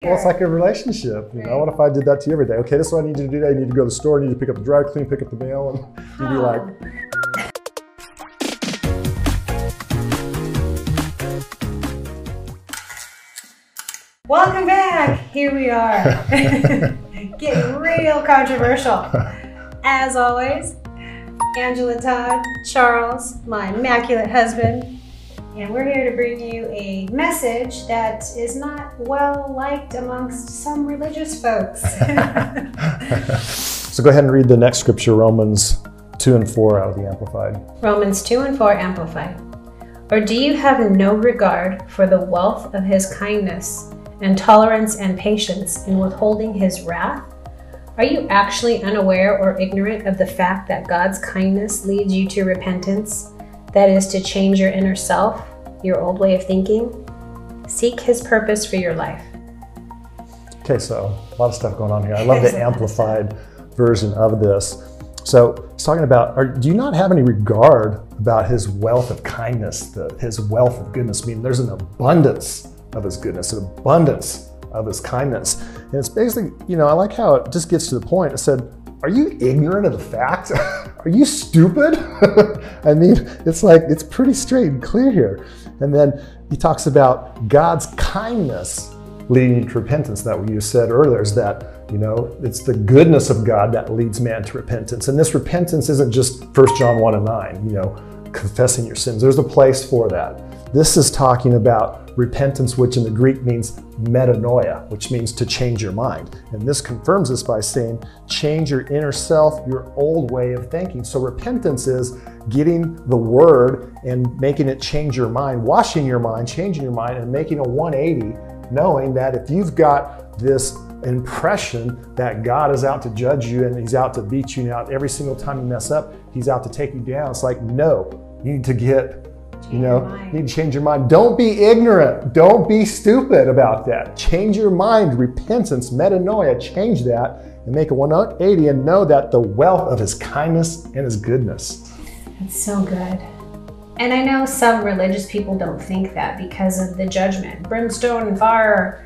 Well, it's like a relationship. You know, what if I did that to you every day? Okay, this is what I need you to do today. You need to go to the store, you need to pick up the dry clean, pick up the mail, and you'd be like, Welcome back. Here we are. Getting real controversial. As always, Angela Todd, Charles, my immaculate husband, and we're here to bring you a message that is not well liked amongst some religious folks. so go ahead and read the next scripture, Romans 2 and 4 out of the Amplified. Romans 2 and 4 Amplified. Or do you have no regard for the wealth of his kindness and tolerance and patience in withholding his wrath? Are you actually unaware or ignorant of the fact that God's kindness leads you to repentance? That is to change your inner self, your old way of thinking? Seek his purpose for your life. Okay, so a lot of stuff going on here. I love the amplified version of this. So it's talking about, are, do you not have any regard about his wealth of kindness, the, his wealth of goodness? I mean, there's an abundance of his goodness, an abundance of his kindness. And it's basically, you know, I like how it just gets to the point. It said, Are you ignorant of the fact? Are you stupid? I mean, it's like, it's pretty straight and clear here. And then he talks about God's kindness leading to repentance. That what you said earlier is that, you know, it's the goodness of God that leads man to repentance. And this repentance isn't just 1 John 1 and 9, you know, confessing your sins. There's a place for that. This is talking about repentance, which in the Greek means metanoia, which means to change your mind. And this confirms this by saying, change your inner self, your old way of thinking. So repentance is getting the word and making it change your mind, washing your mind, changing your mind, and making a 180, knowing that if you've got this impression that God is out to judge you and he's out to beat you out every single time you mess up, he's out to take you down. It's like, no, you need to get you know, you need to change your mind. Don't be ignorant. Don't be stupid about that. Change your mind. Repentance, metanoia, change that and make a 180 and know that the wealth of his kindness and his goodness. That's so good. And I know some religious people don't think that because of the judgment, brimstone and fire.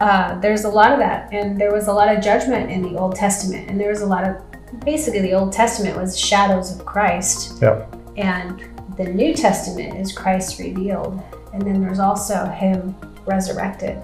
Uh, there's a lot of that. And there was a lot of judgment in the Old Testament. And there was a lot of, basically, the Old Testament was shadows of Christ. Yep. And the New Testament is Christ revealed, and then there's also Him resurrected.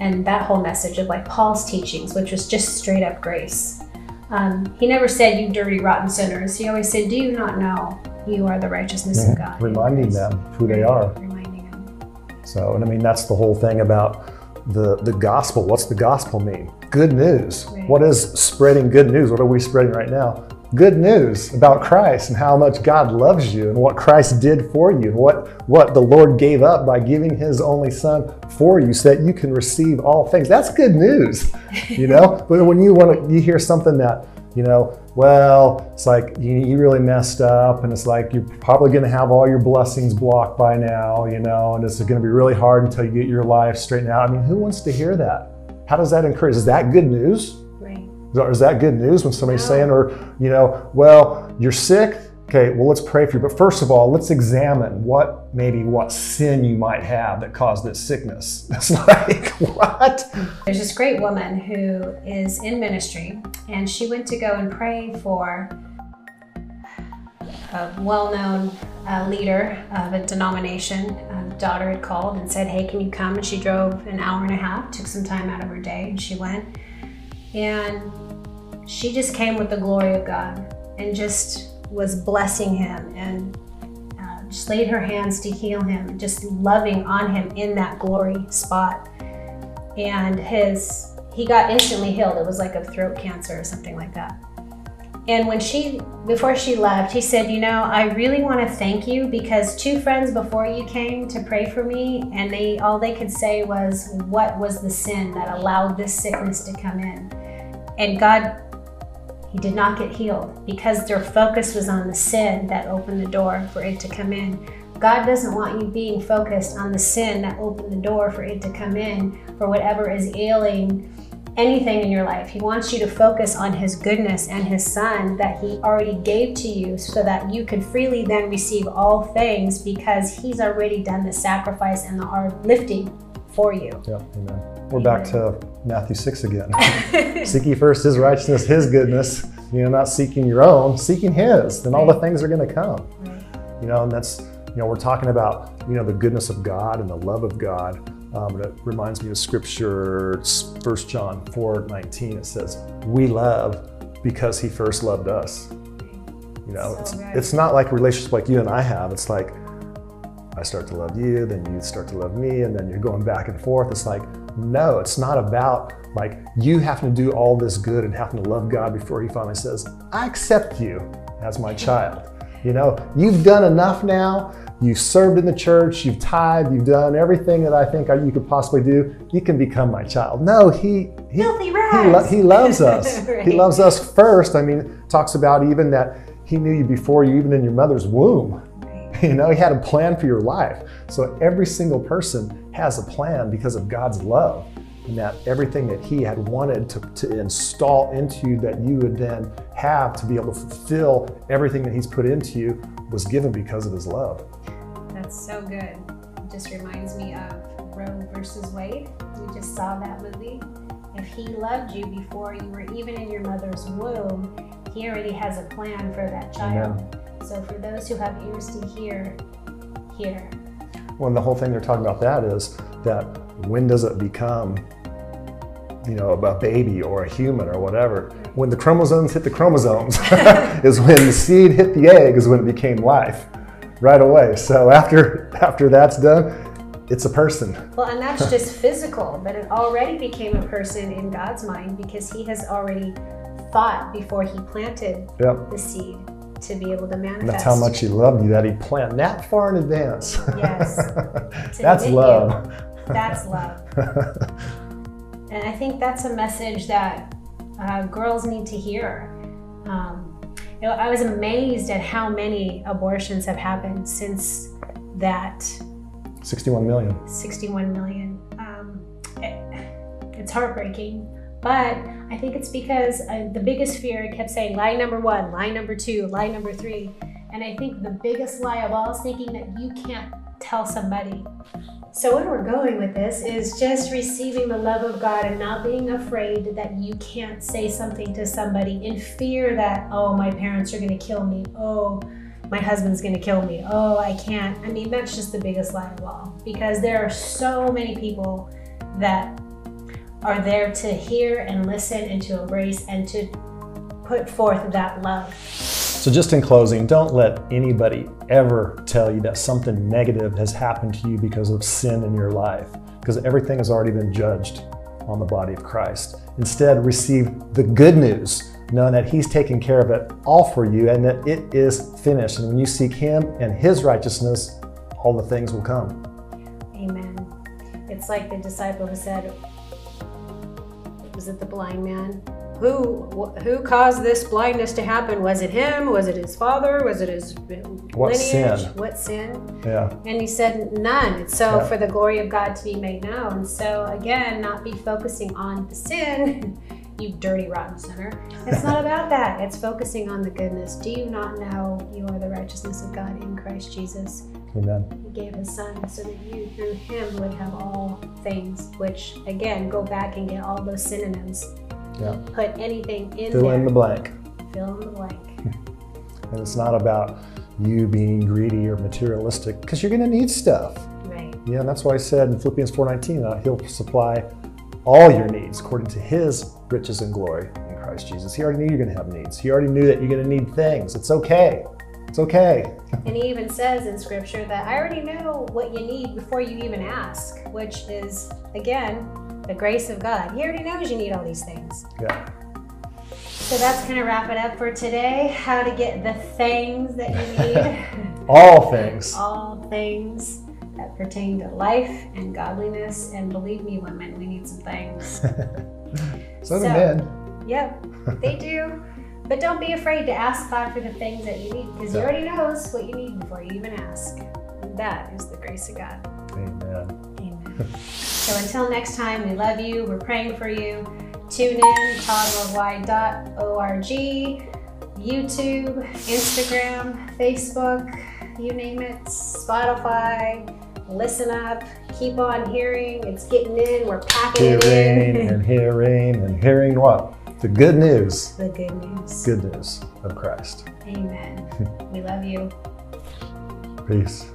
And that whole message of like Paul's teachings, which was just straight up grace. Um, he never said, You dirty, rotten sinners. He always said, Do you not know you are the righteousness yeah, of God? Reminding them who they are. Reminding them. So, and I mean, that's the whole thing about the, the gospel. What's the gospel mean? Good news. Right. What is spreading good news? What are we spreading right now? Good news about Christ and how much God loves you and what Christ did for you and what, what the Lord gave up by giving his only son for you so that you can receive all things. That's good news, you know? but when you want to, you hear something that, you know, well, it's like you, you really messed up and it's like you're probably going to have all your blessings blocked by now, you know, and it's going to be really hard until you get your life straightened out. I mean, who wants to hear that? How does that encourage? Is that good news? Is that good news when somebody's no. saying, or, you know, well, you're sick? Okay, well, let's pray for you. But first of all, let's examine what maybe what sin you might have that caused this sickness. It's like, what? There's this great woman who is in ministry, and she went to go and pray for a well known uh, leader of a denomination. A daughter had called and said, Hey, can you come? And she drove an hour and a half, took some time out of her day, and she went. And she just came with the glory of God and just was blessing him and uh, just laid her hands to heal him, just loving on him in that glory spot. And his, he got instantly healed. It was like a throat cancer or something like that. And when she, before she left, he said, You know, I really want to thank you because two friends before you came to pray for me, and they all they could say was, What was the sin that allowed this sickness to come in? And God, he did not get healed because their focus was on the sin that opened the door for it to come in. God doesn't want you being focused on the sin that opened the door for it to come in, for whatever is ailing anything in your life. He wants you to focus on His goodness and His Son that He already gave to you so that you can freely then receive all things because He's already done the sacrifice and the hard lifting for you. Yep, amen. We're back to Matthew 6 again. Seek ye first his righteousness, his goodness, you know, not seeking your own, seeking his, then all the things are going to come. You know, and that's, you know, we're talking about, you know, the goodness of God and the love of God. Um, it reminds me of scripture, it's 1 John 4 19. It says, We love because he first loved us. You know, So it's, good. it's not like a relationship like you and I have. It's like, I start to love you, then you start to love me, and then you're going back and forth. It's like, no, it's not about like you having to do all this good and having to love God before He finally says, I accept you as my child. You know, you've done enough now. You've served in the church, you've tithed, you've done everything that I think you could possibly do. You can become my child. No, He He, he, lo- he loves us. Right. He loves us first. I mean, talks about even that He knew you before you, even in your mother's womb. You know, he had a plan for your life. So every single person has a plan because of God's love. And that everything that he had wanted to, to install into you that you would then have to be able to fulfill everything that he's put into you was given because of his love. That's so good. It just reminds me of Roe versus Wade. We just saw that movie. If he loved you before you were even in your mother's womb, he already has a plan for that child. So for those who have ears to hear, hear. Well, and the whole thing they're talking about that is that when does it become, you know, a baby or a human or whatever? When the chromosomes hit the chromosomes is when the seed hit the egg is when it became life, right away. So after after that's done, it's a person. Well, and that's just physical, but it already became a person in God's mind because he has already thought before he planted Yep. the seed to be able to manifest. And that's how much he loved you that he planned that far in advance. Yes. that's knit you. love. That's love. And I think that's a message that uh, girls need to hear. Um, you know, I was amazed at how many abortions have happened since that 61 million. 61 million. Um, it- it's heartbreaking, but I think it's because uh, the biggest fear I kept saying lie number one, lie number two, lie number three. And I think the biggest lie of all is thinking that you can't tell somebody. So, where we're going with this is just receiving the love of God and not being afraid that you can't say something to somebody in fear that, oh, my parents are going to kill me. Oh, my husband's going to kill me. Oh, I can't. I mean, that's just the biggest lie of all because there are so many people that are there to hear and listen and to embrace and to put forth that love. So, just in closing, don't let anybody ever tell you that something negative has happened to you because of sin in your life, because everything has already been judged on the body of Christ. Instead, receive the good news, knowing that He's taken care of it all for you and that it is finished. And when you seek Him and His righteousness, all the things will come. Amen. It's like the disciple who said, it the blind man? Who wh- who caused this blindness to happen? Was it him? Was it his father? Was it his What lineage? sin? What sin? Yeah. And he said, none. So Yeah. for the glory of God to be made known. So again, not be focusing on the sin, you dirty, rotten sinner. It's not about that. It's focusing on the goodness. Do you not know you are the righteousness of God in Christ Jesus? Amen. He gave his son so that you, through him, would have all things, which again, go back and get all those synonyms. Yeah. Put anything in Fill there. in the blank. Fill in the blank. And it's not about you being greedy or materialistic, because you're going to need stuff. Right. Yeah, and that's why I said in Philippians 4:19, uh, He'll supply all your needs according to His riches and glory in Christ Jesus. He already knew you're going to have needs. He already knew that you're going to need things. It's okay. It's okay. And he even says in scripture that I already know what you need before you even ask, which is, again, the grace of God. He already knows you need all these things. Yeah. So that's going to wrap it up for today. How to get the things that you need. All things. all things that pertain to life and godliness. And believe me, women, we need some things. So do men. Yep, they do. But don't be afraid to ask God for the things that you need because He already knows what you need before you even ask. And that is the grace of God. Amen. Amen. so until next time, we love you. We're praying for you. Tune in, toddworldwide.org, YouTube, Instagram, Facebook, you name it, Spotify, listen up, keep on hearing. It's getting in. We're packing it Hearing in. and hearing and hearing what? The good news. the good news. Good news of Christ. Amen. we love you. Peace.